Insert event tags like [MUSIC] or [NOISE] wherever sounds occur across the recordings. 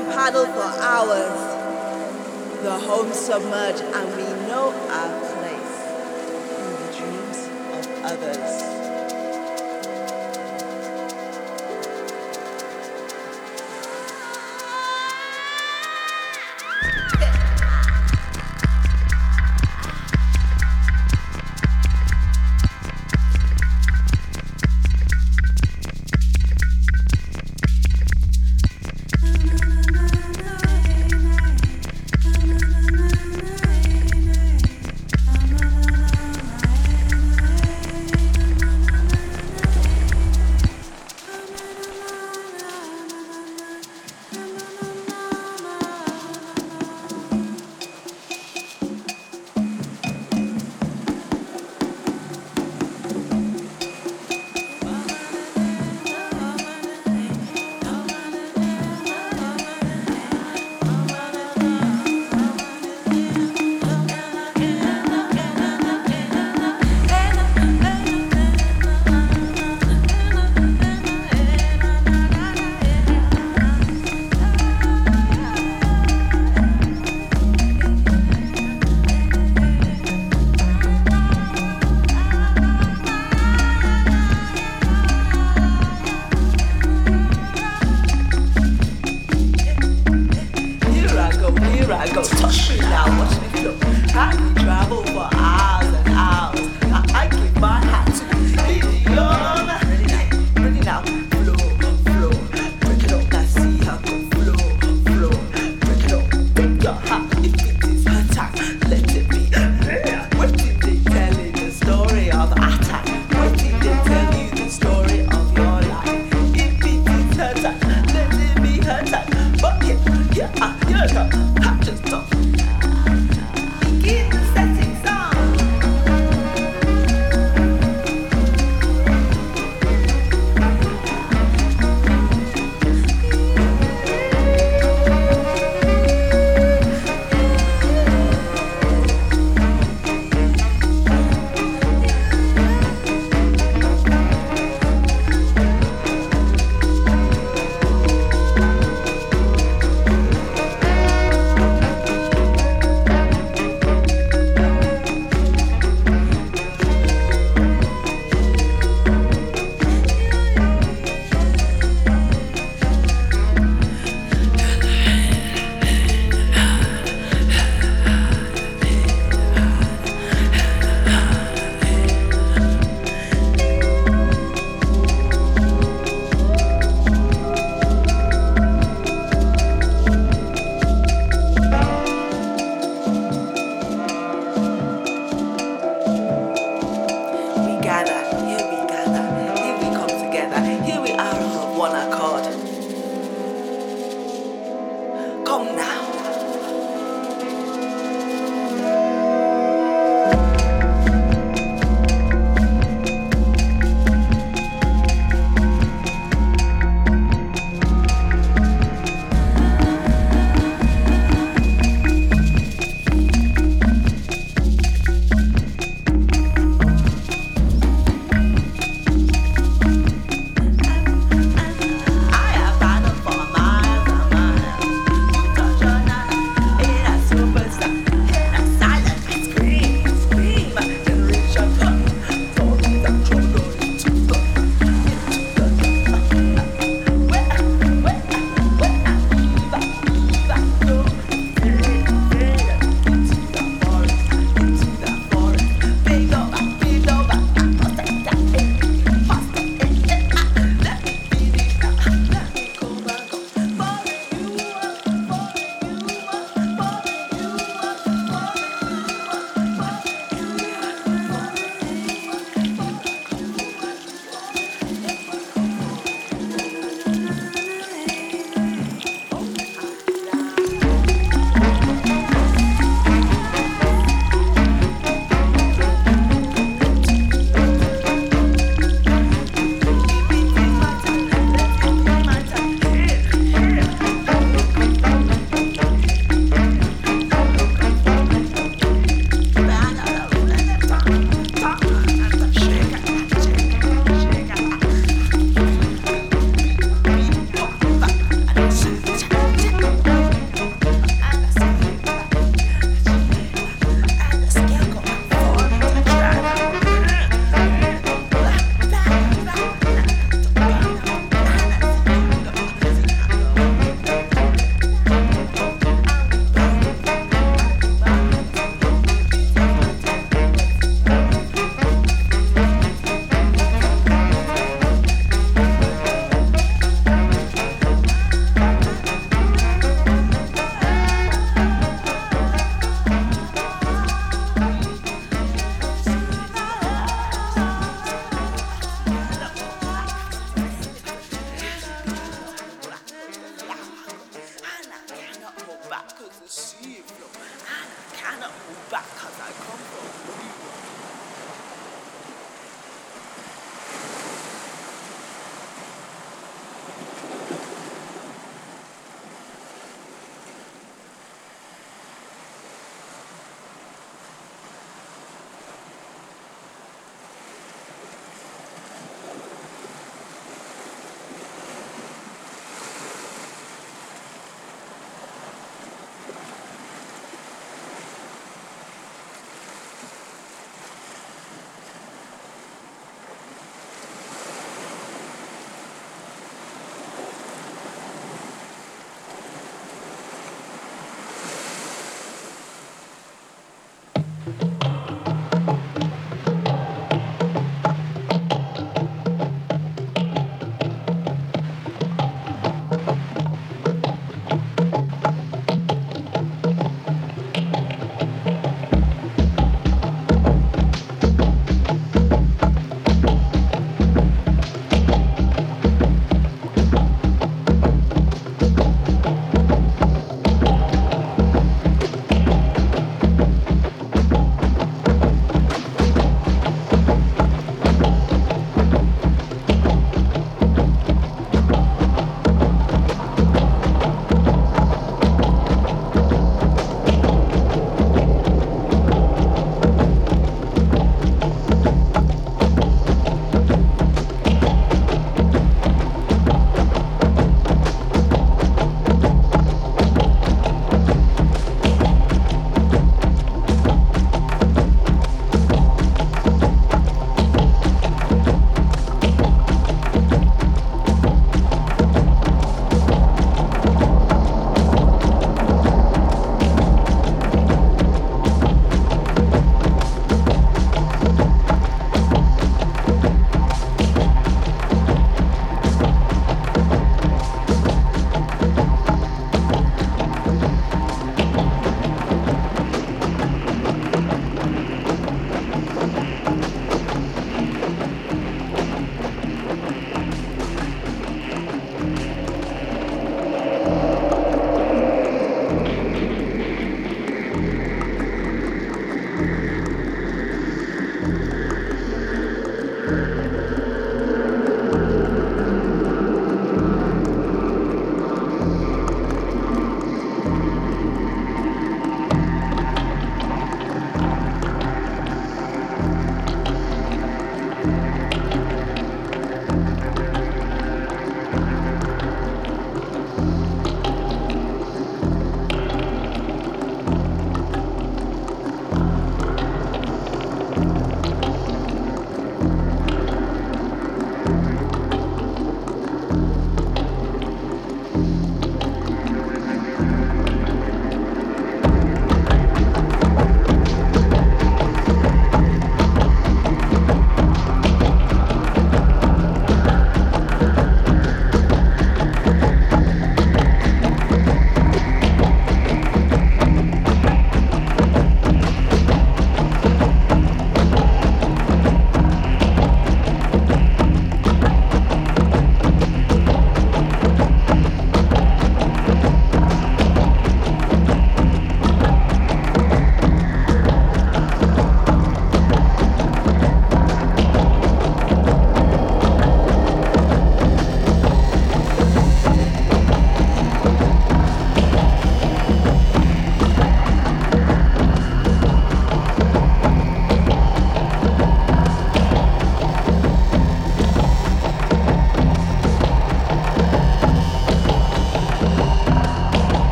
can paddle for hours. The home submerged and we know our place in the dreams of others.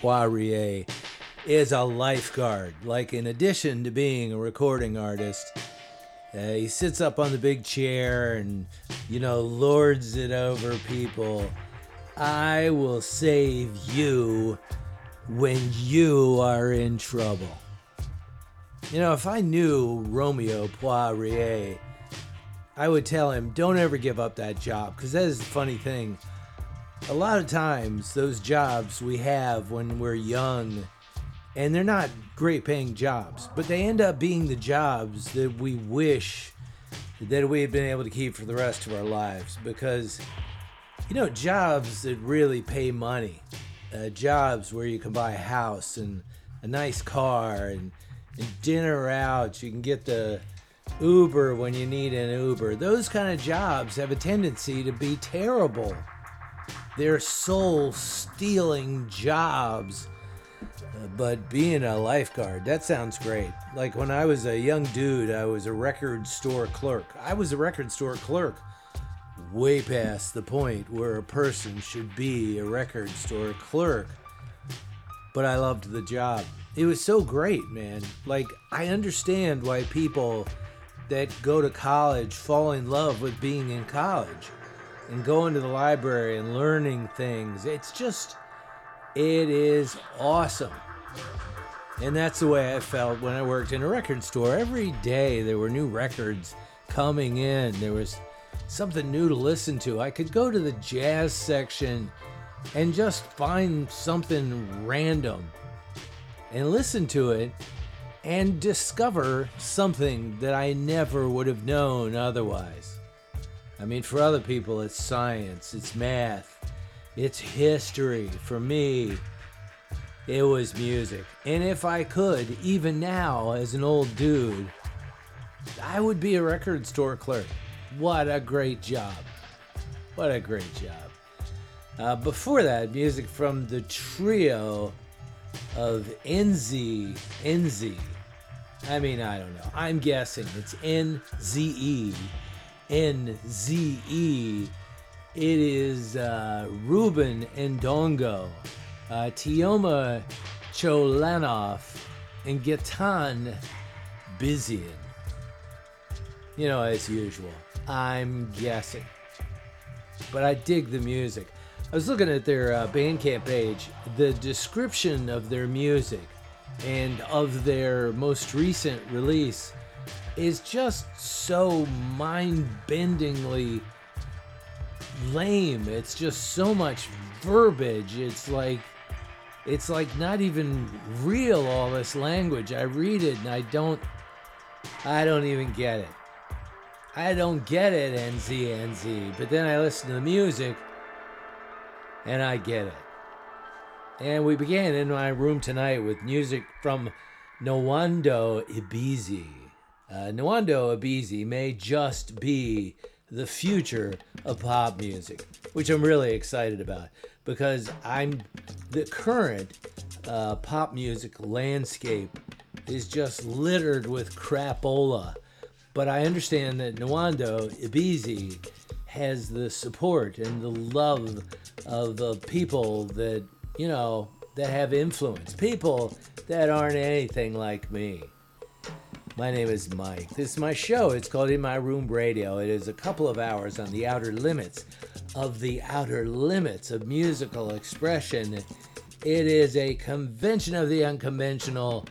Poirier is a lifeguard. Like, in addition to being a recording artist, uh, he sits up on the big chair and, you know, lords it over people. I will save you when you are in trouble. You know, if I knew Romeo Poirier, I would tell him, don't ever give up that job. Because that is the funny thing. A lot of times, those jobs we have when we're young, and they're not great paying jobs, but they end up being the jobs that we wish that we had been able to keep for the rest of our lives. Because, you know, jobs that really pay money, uh, jobs where you can buy a house and a nice car and, and dinner out, you can get the Uber when you need an Uber. Those kind of jobs have a tendency to be terrible. They're soul stealing jobs. But being a lifeguard, that sounds great. Like when I was a young dude, I was a record store clerk. I was a record store clerk way past the point where a person should be a record store clerk. But I loved the job. It was so great, man. Like, I understand why people that go to college fall in love with being in college and going to the library and learning things. It's just, it is awesome. And that's the way I felt when I worked in a record store. Every day there were new records coming in, there was something new to listen to. I could go to the jazz section and just find something random and listen to it and discover something that I never would have known otherwise. I mean, for other people, it's science, it's math, it's history. For me, it was music. And if I could, even now, as an old dude, I would be a record store clerk. What a great job! What a great job. Uh, before that, music from the trio of NZ, NZ, I mean, I don't know. I'm guessing it's N Z E. N Z E. It is uh, Ruben Ndongo, uh, Tioma Cholanov, and Gatan Bizian. You know, as usual, I'm guessing. But I dig the music. I was looking at their uh, Bandcamp page. The description of their music and of their most recent release is just so mind bendingly lame. It's just so much verbiage. It's like it's like not even real all this language. I read it and I don't I don't even get it. I don't get it, NZ NZ. But then I listen to the music and I get it. And we began in my room tonight with music from Nwando Ebizie. Uh, Nwando Ebizie may just be the future of pop music, which I'm really excited about because I'm the current uh, pop music landscape is just littered with crapola. But I understand that Nwando Ebizie has the support and the love of the people that you know, that have influence, people that aren't anything like me. My name is Mike. This is my show. It's called In My Room Radio. It is a couple of hours on the outer limits of the outer limits of musical expression. It is a convention of the unconventional.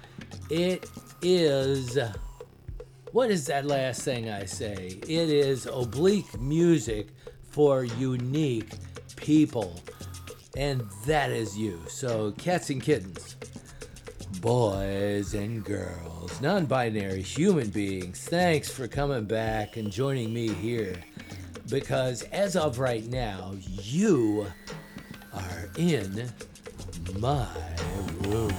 It is. What is that last thing I say? It is oblique music for unique people and that is you. So, cats and kittens, boys and girls, non binary human beings, thanks for coming back and joining me here. Because as of right now, you are in my room.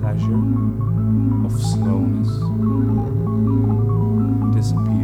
pleasure of slowness disappears.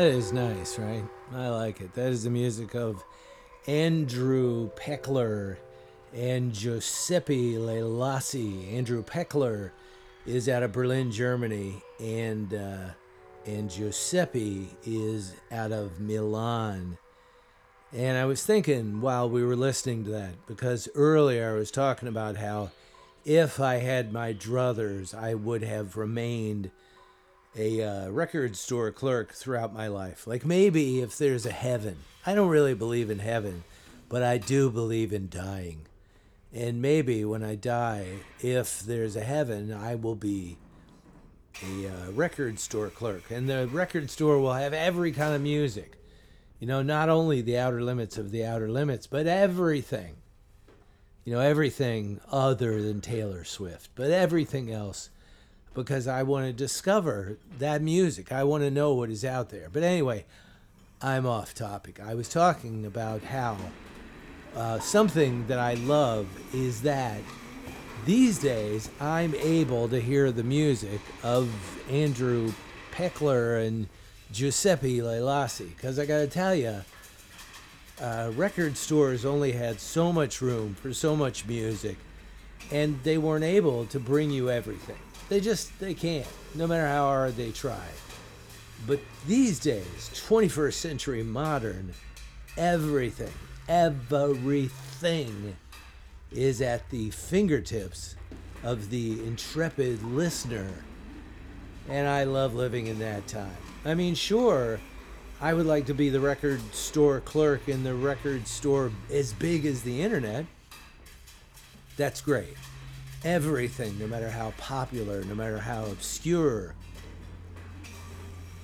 That is nice, right? I like it. That is the music of Andrew Pekler and Giuseppe Lelasi. Andrew Pekler is out of Berlin, Germany, and uh, and Giuseppe is out of Milan. And I was thinking while we were listening to that, because earlier I was talking about how if I had my druthers, I would have remained a uh, record store clerk throughout my life. Like maybe if there's a heaven, I don't really believe in heaven, but I do believe in dying. And maybe when I die, if there's a heaven, I will be a uh, record store clerk. And the record store will have every kind of music. You know, not only the outer limits of the outer limits, but everything. You know, everything other than Taylor Swift, but everything else because I want to discover that music. I want to know what is out there. But anyway, I'm off topic. I was talking about how uh, something that I love is that these days I'm able to hear the music of Andrew Pekler and Giuseppe Lelasi. Because I got to tell you, uh, record stores only had so much room for so much music, and they weren't able to bring you everything. They just they can't, no matter how hard they try. But these days, 21st century modern, everything, everything is at the fingertips of the intrepid listener. And I love living in that time. I mean, sure, I would like to be the record store clerk in the record store as big as the internet. That's great everything, no matter how popular, no matter how obscure,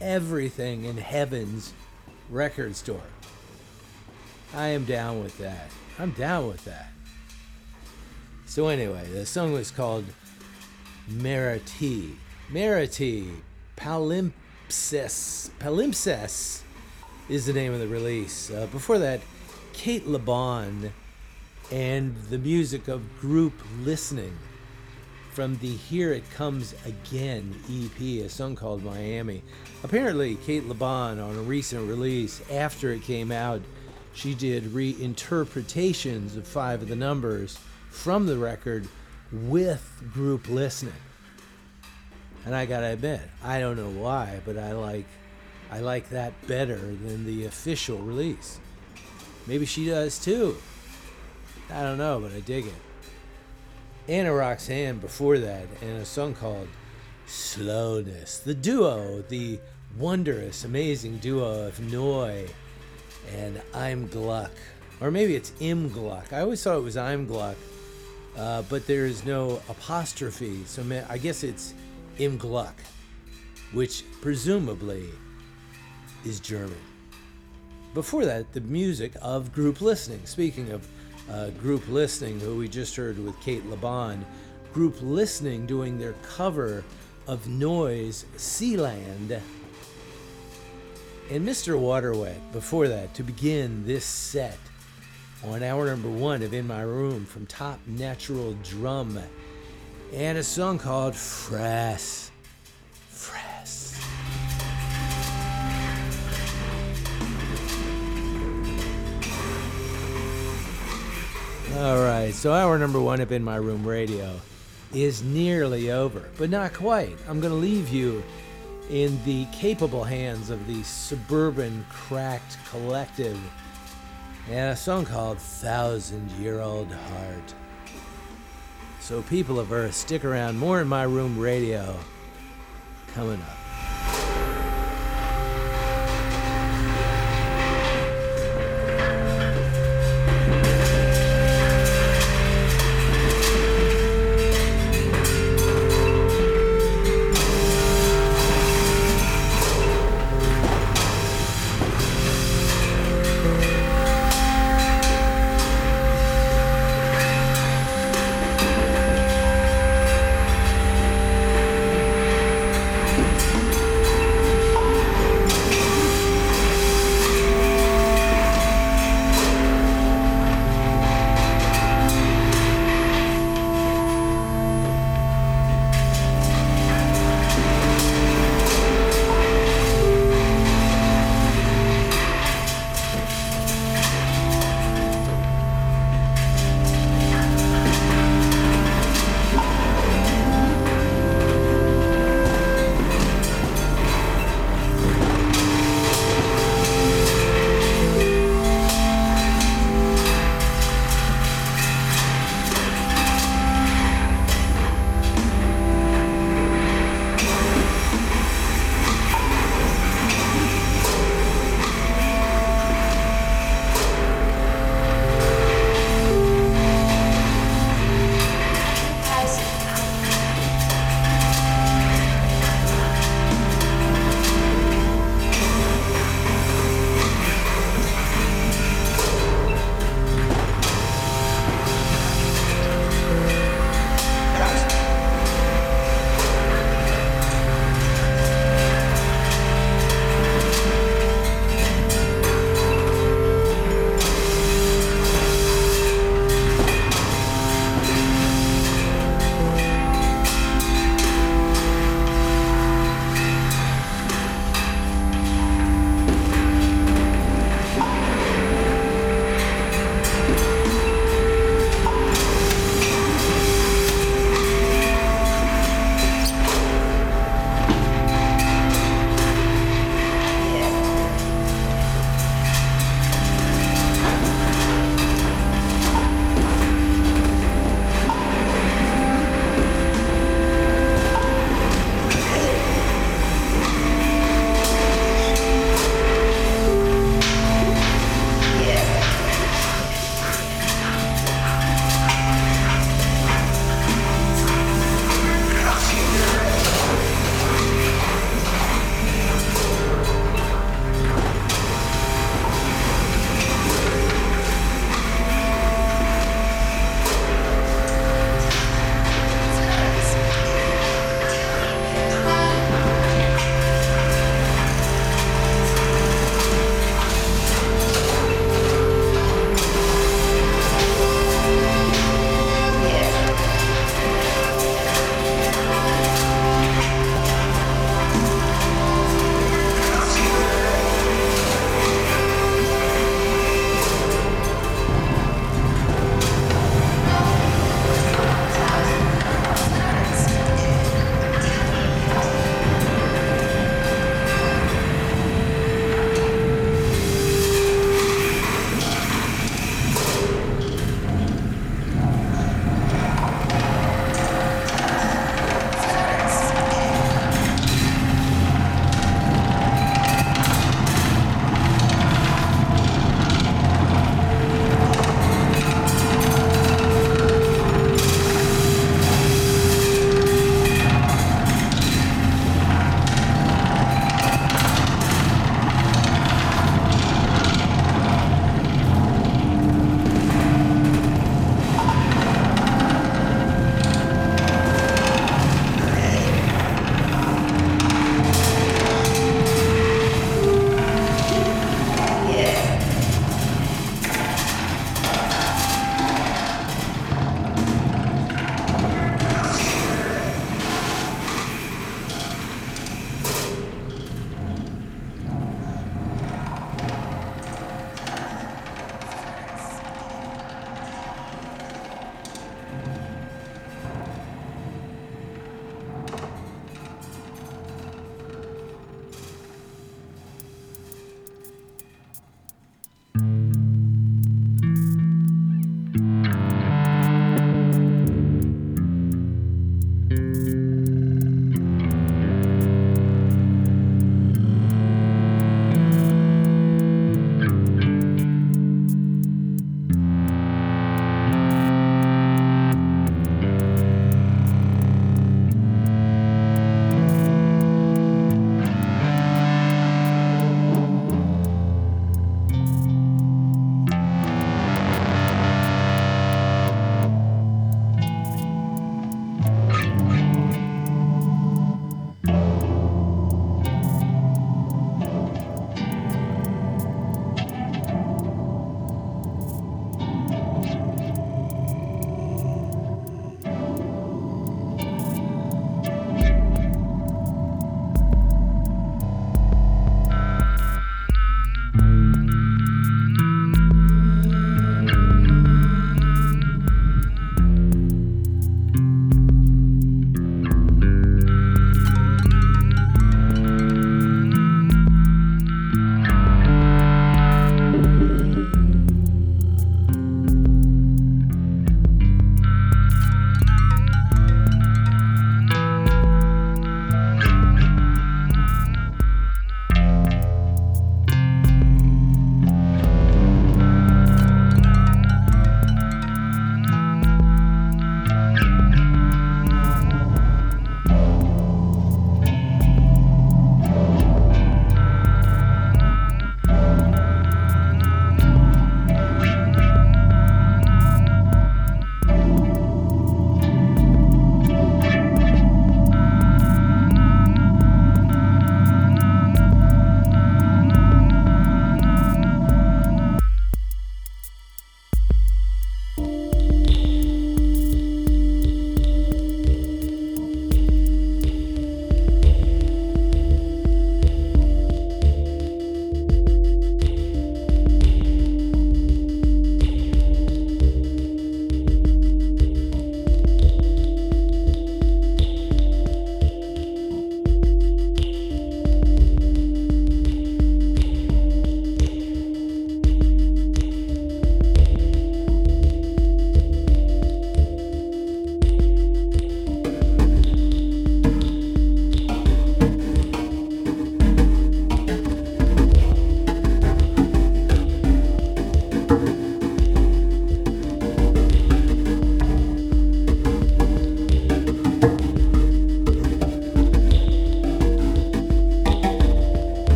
everything in heaven's record store. I am down with that. I'm down with that. So, anyway, the song was called Maratea. Maratea, Palimpsest. Palimpsest is the name of the release. Uh, before that, Cate Le Bon and the music of group listening from the Here It Comes Again EP, a song called Miami. Apparently, Cate Le Bon, on a recent release after it came out, she did reinterpretations of five of the numbers from the record with group listening. And I gotta admit, I don't know why, but I like I like that better than the official release. Maybe she does too. I don't know, but I dig it. Ana Roxanne before that, and a song called slowness. The duo, the wondrous, amazing duo of Neu and I'm Gluck. Or maybe it's Im Gluck. I always thought it was I'm Gluck, uh, but there is no apostrophe, so I guess it's Im Gluck, which presumably is German. Before that, the music of group listening. Speaking of uh, group listening, who we just heard with Cate Le Bon, group listening doing their cover of Neu's Seeland. And Mr. Waterwet, before that, to begin this set on hour number one of In My Room from Top Natural Drum, and a song called. Frass. All right, so hour number one of In My Room Radio is nearly over, but not quite. I'm going to leave you in the capable hands of the suburban cracked collective and a song called Thousand Year Old Heart. So, people of Earth, stick around. More in my room radio coming up.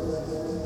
Jesus.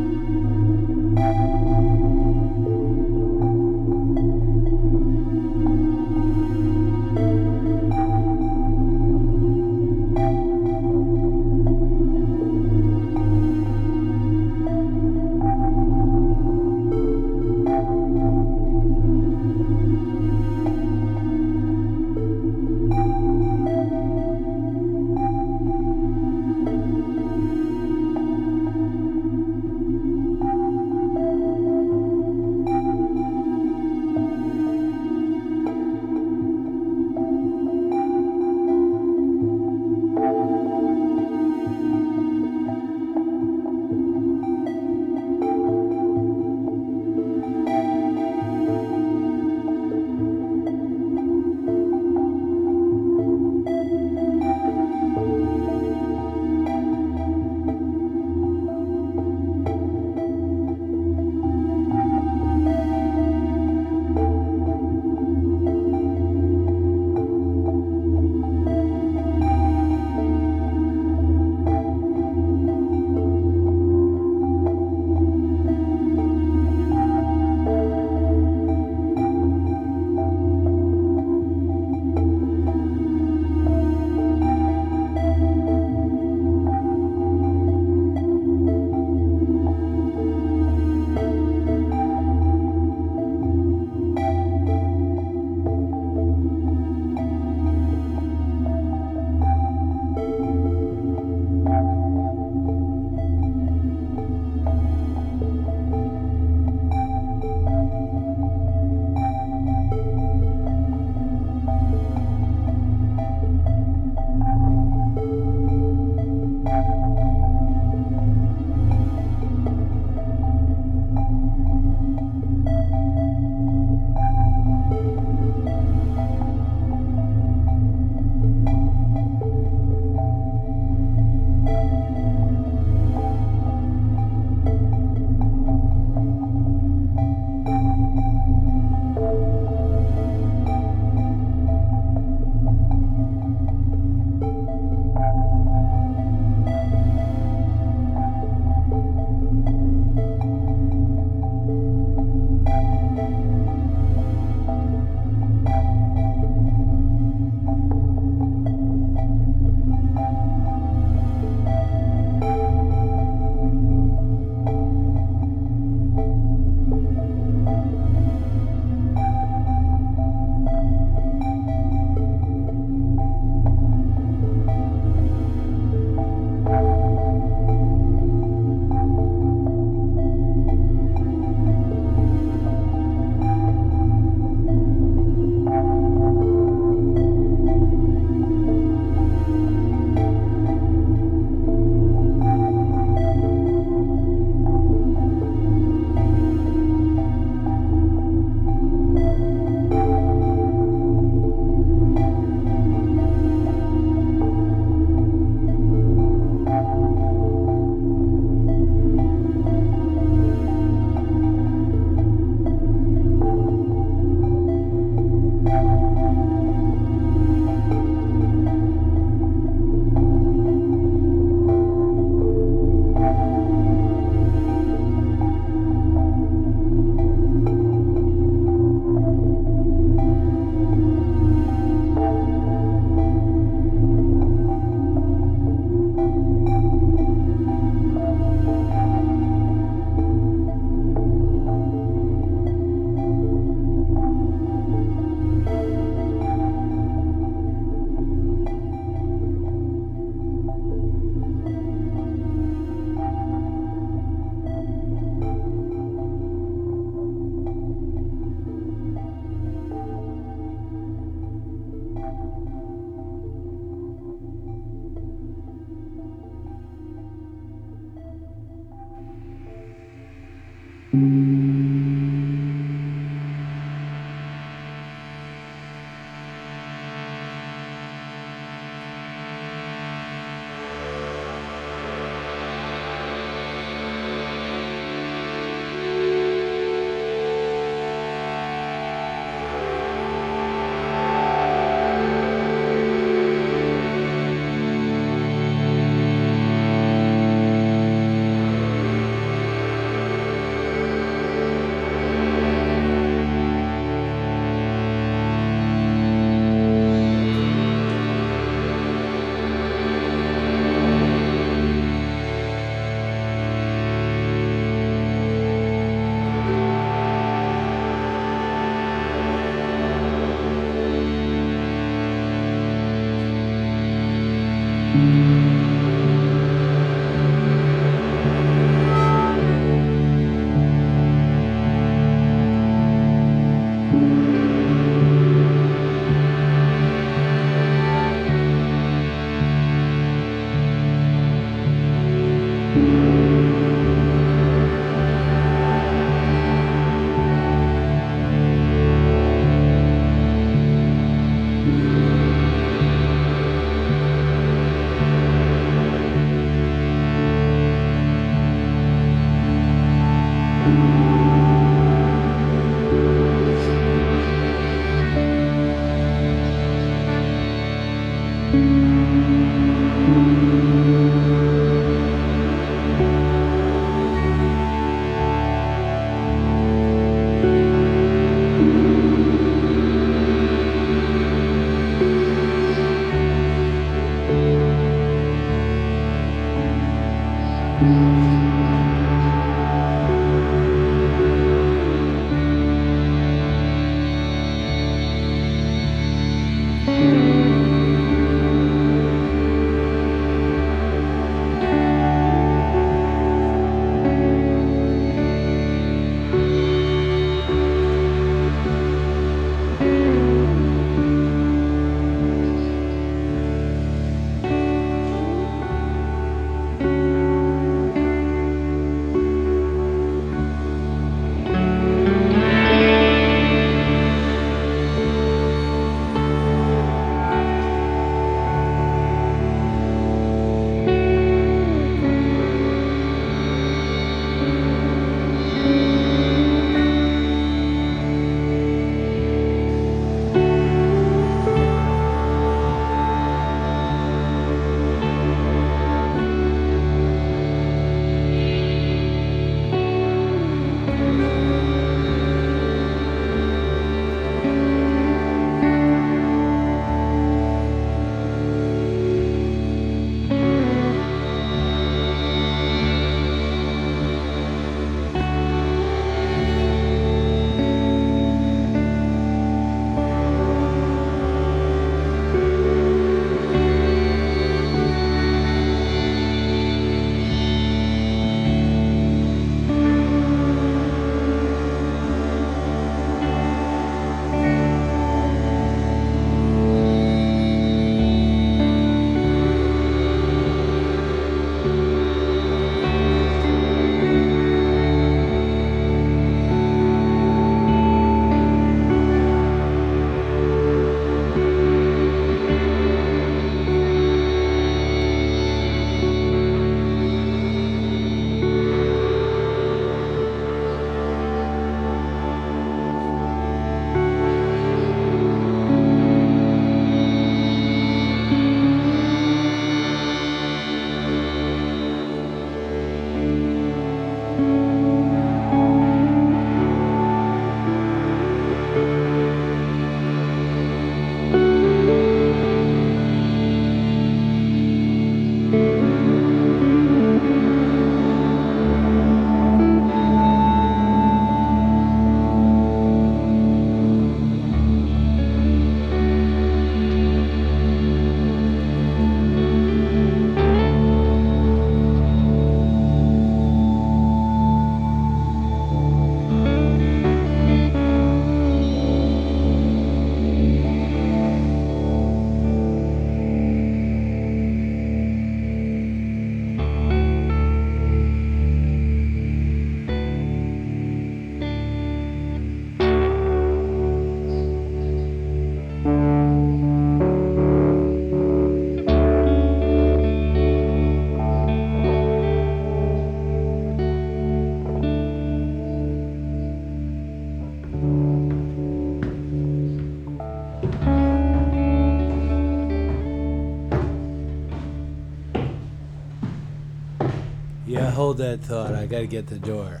Hold that thought. I gotta get the door.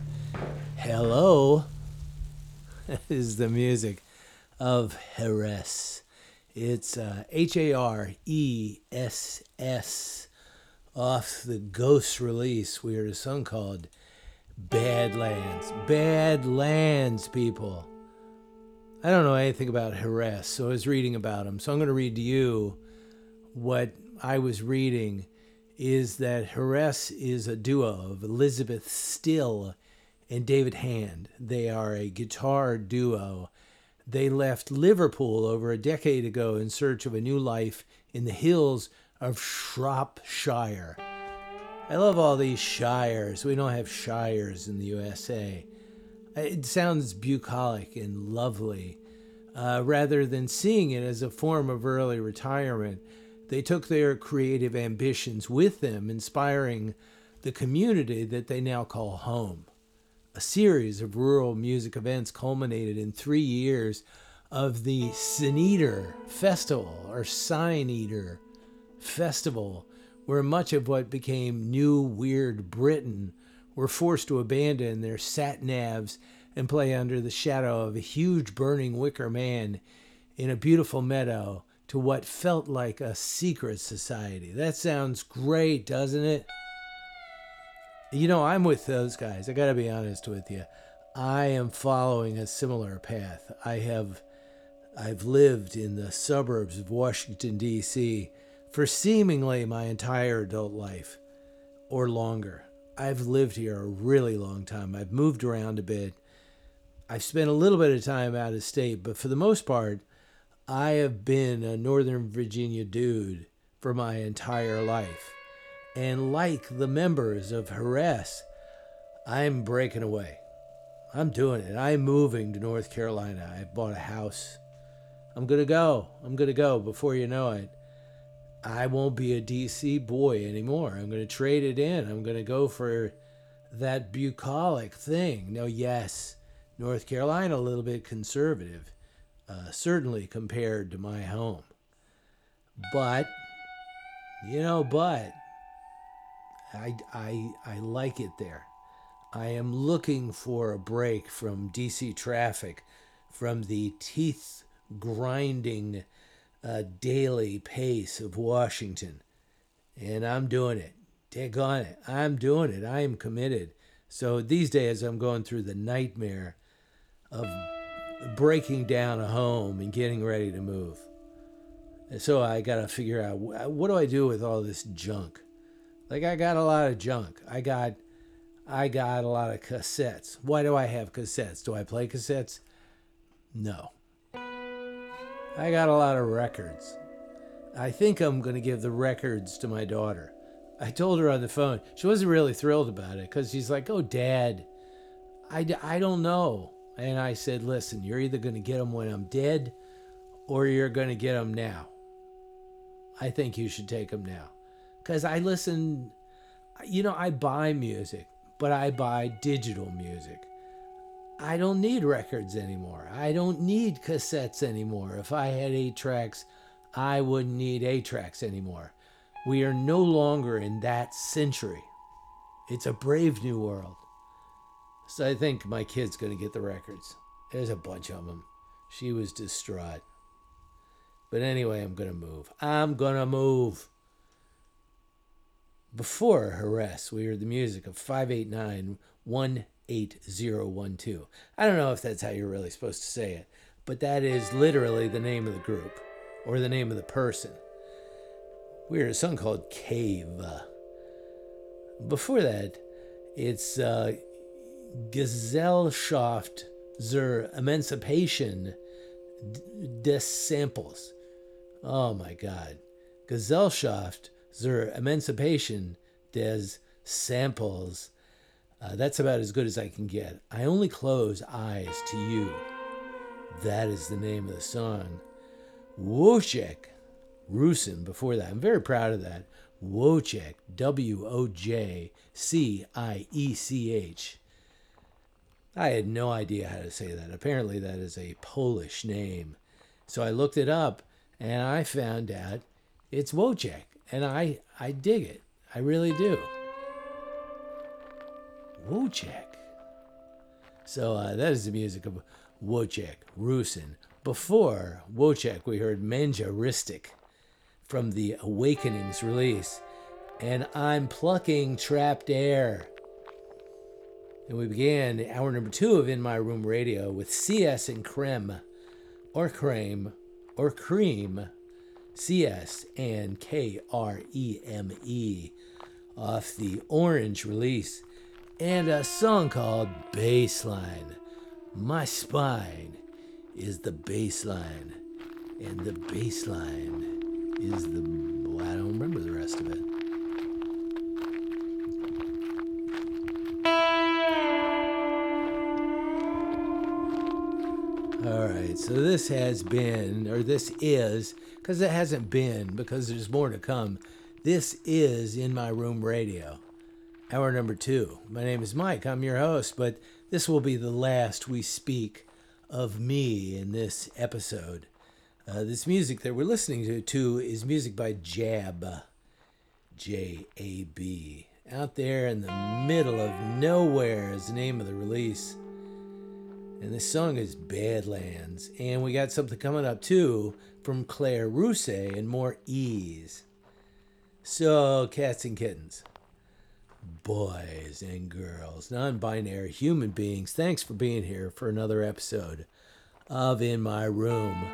Hello. [LAUGHS] is the music of Haress. It's uh, H A R E S S off the Ghost release. We heard a song called Badlands. Badlands, people. I don't know anything about Haress, so I was reading about him. So I'm going to read to you what I was reading is that Haress is a duo of Elizabeth Still and David Hand. They are a guitar duo. They left Liverpool over a decade ago in search of a new life in the hills of Shropshire. I love all these shires. We don't have shires in the USA. It sounds bucolic and lovely. Uh, rather than seeing it as a form of early retirement, they took their creative ambitions with them, inspiring the community that they now call home. A series of rural music events culminated in three years of the Sin Festival or Sign Festival, where much of what became New Weird Britain were forced to abandon their sat navs and play under the shadow of a huge burning wicker man in a beautiful meadow to what felt like a secret society. That sounds great, doesn't it? You know, I'm with those guys. I got to be honest with you. I am following a similar path. I have I've lived in the suburbs of Washington D.C. for seemingly my entire adult life or longer. I've lived here a really long time. I've moved around a bit. I've spent a little bit of time out of state, but for the most part, I have been a Northern Virginia dude for my entire life. And like the members of Haress, I'm breaking away. I'm doing it. I'm moving to North Carolina. I bought a house. I'm going to go. I'm going to go before you know it. I won't be a DC boy anymore. I'm going to trade it in. I'm going to go for that bucolic thing. Now, yes, North Carolina a little bit conservative, uh, certainly compared to my home. But, you know, but I, I, I like it there. I am looking for a break from DC traffic, from the teeth grinding uh, daily pace of Washington. And I'm doing it. Take on it. I'm doing it. I am committed. So these days I'm going through the nightmare of breaking down a home and getting ready to move. And so I got to figure out what do I do with all this junk? Like I got a lot of junk. I got I got a lot of cassettes. Why do I have cassettes? Do I play cassettes? No. I got a lot of records. I think I'm going to give the records to my daughter. I told her on the phone. She wasn't really thrilled about it because she's like, oh, dad, I, I don't know. And I said, listen, you're either going to get them when I'm dead or you're going to get them now. I think you should take them now. Because I listen, you know, I buy music, but I buy digital music. I don't need records anymore. I don't need cassettes anymore. If I had eight tracks, I wouldn't need eight tracks anymore. We are no longer in that century. It's a brave new world. So I think my kid's going to get the records. There's a bunch of them. She was distraught. But anyway, I'm going to move. I'm going to move. Before Haress, we heard the music of 589 18012. I don't know if that's how you're really supposed to say it, but that is literally the name of the group or the name of the person. We heard a song called Cave. Before that, it's uh, Gesellschaft zur Emanzipation des Samples. Oh my God. Gesellschaft zur Emanzipation des Samples. Uh, that's about as good as I can get. I only close eyes to you. That is the name of the song. Wojciech Rusin before that. I'm very proud of that. Wojciech, W O J C I E C H. I had no idea how to say that. Apparently, that is a Polish name. So I looked it up and I found out it's Wojciech. And I, I dig it. I really do. Wojciech. So uh, that is the music of Wojciech Rusin. Before Wojciech, we heard Manja Ristic from the Awakenings release. And I'm plucking trapped air. And we began hour number two of In My Room Radio with CS and Kreme, or Kreme, or Cream, CS and K R E M E, off the Orange release, and a song called Bassline. My spine is the bassline, and the bassline is the. Well, I don't remember the rest of it. All right, so this has been, or this is, because it hasn't been, because there's more to come. This is In My Room Radio, hour number two. My name is Mike, I'm your host, but this will be the last we speak of me in this episode. Uh, this music that we're listening to, to is music by Jab, J A B. Out there in the middle of nowhere is the name of the release. And this song is Badlands. And we got something coming up too from Claire Rousay and More Eaze. So, cats and kittens, boys and girls, non binary human beings, thanks for being here for another episode of In My Room.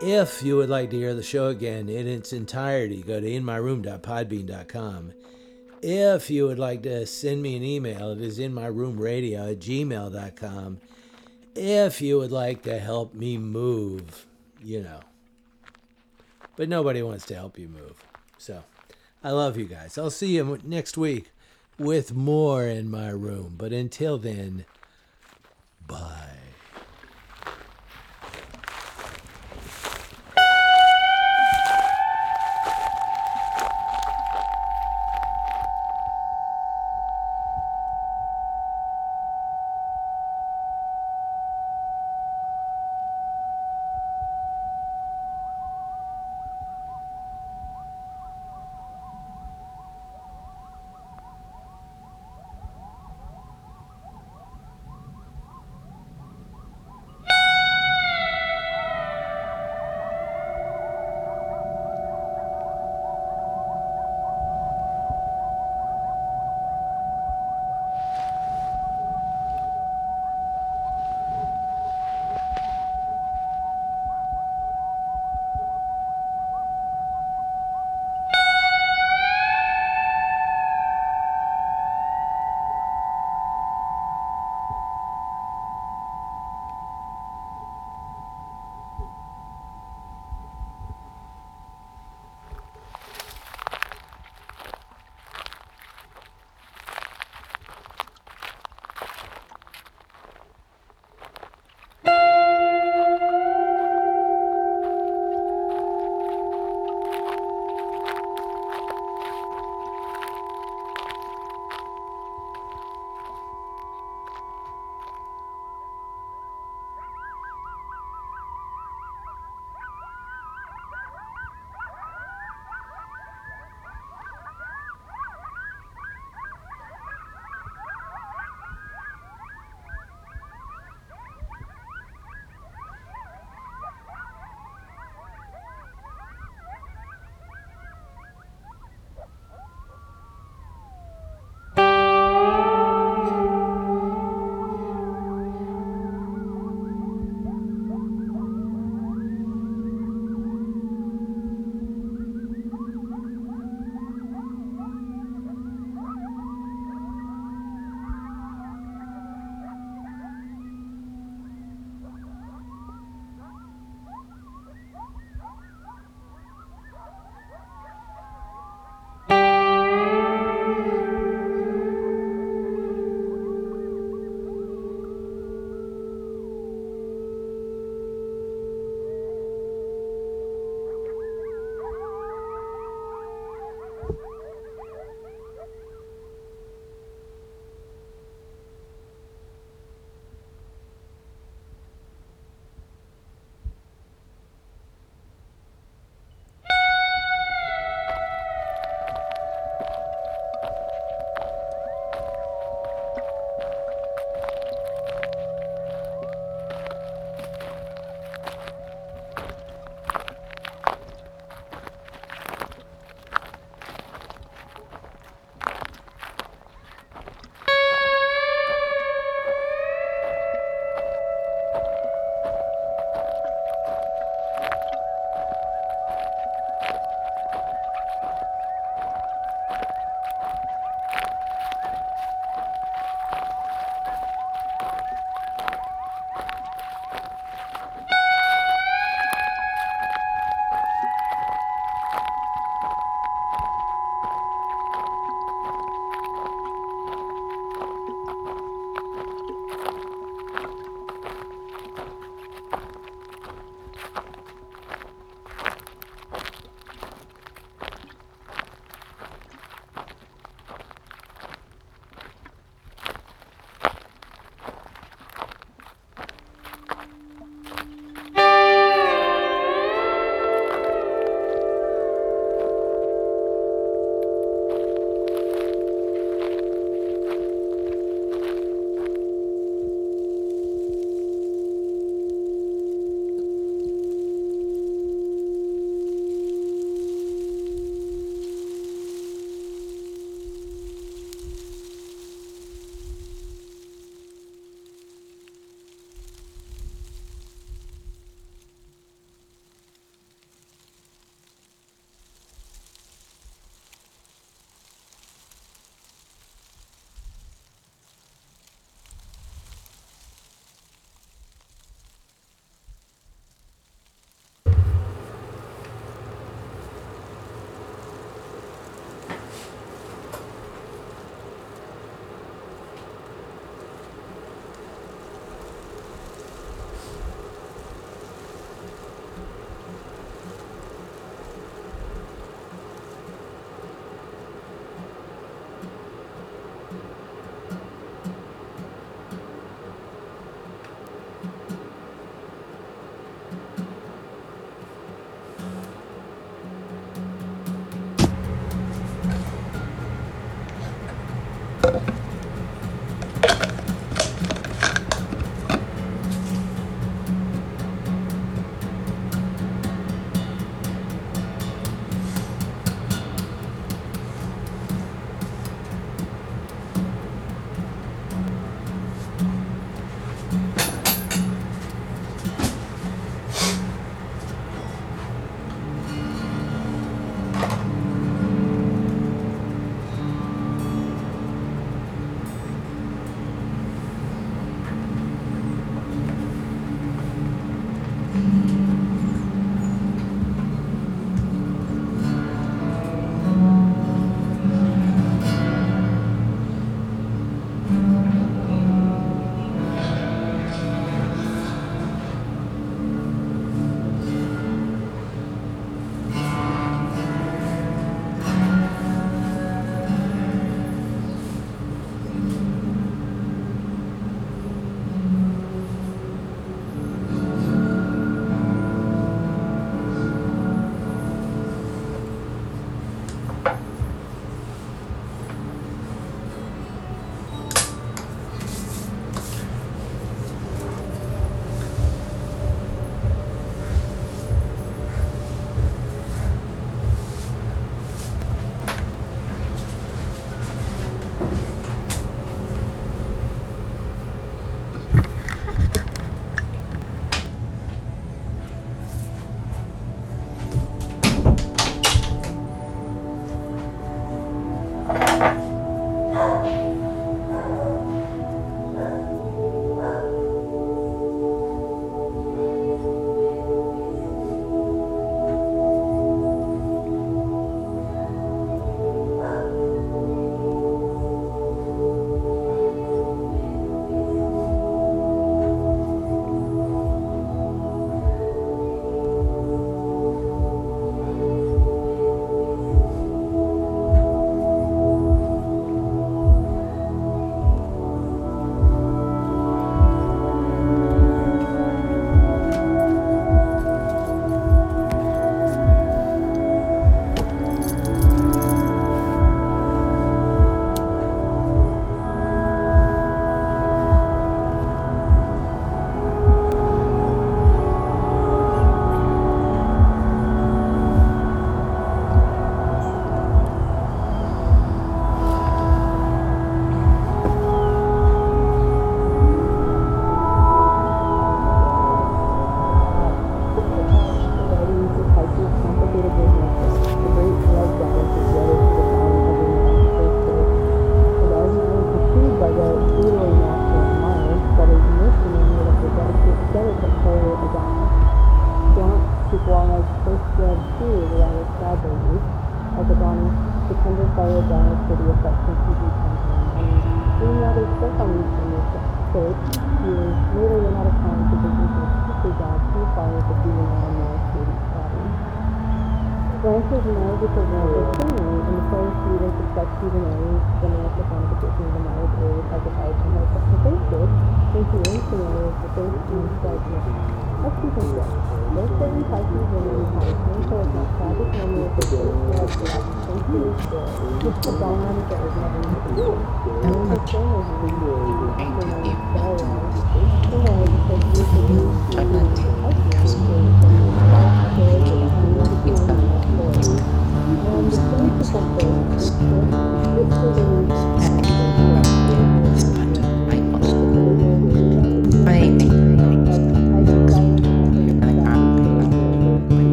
If you would like to hear the show again in its entirety, go to inmyroom.podbean.com. If you would like to send me an email, it is inmyroomradio at gmail.com if you would like to help me move, you know. But nobody wants to help you move. So I love you guys. I'll see you next week with more in my room. But until then, bye.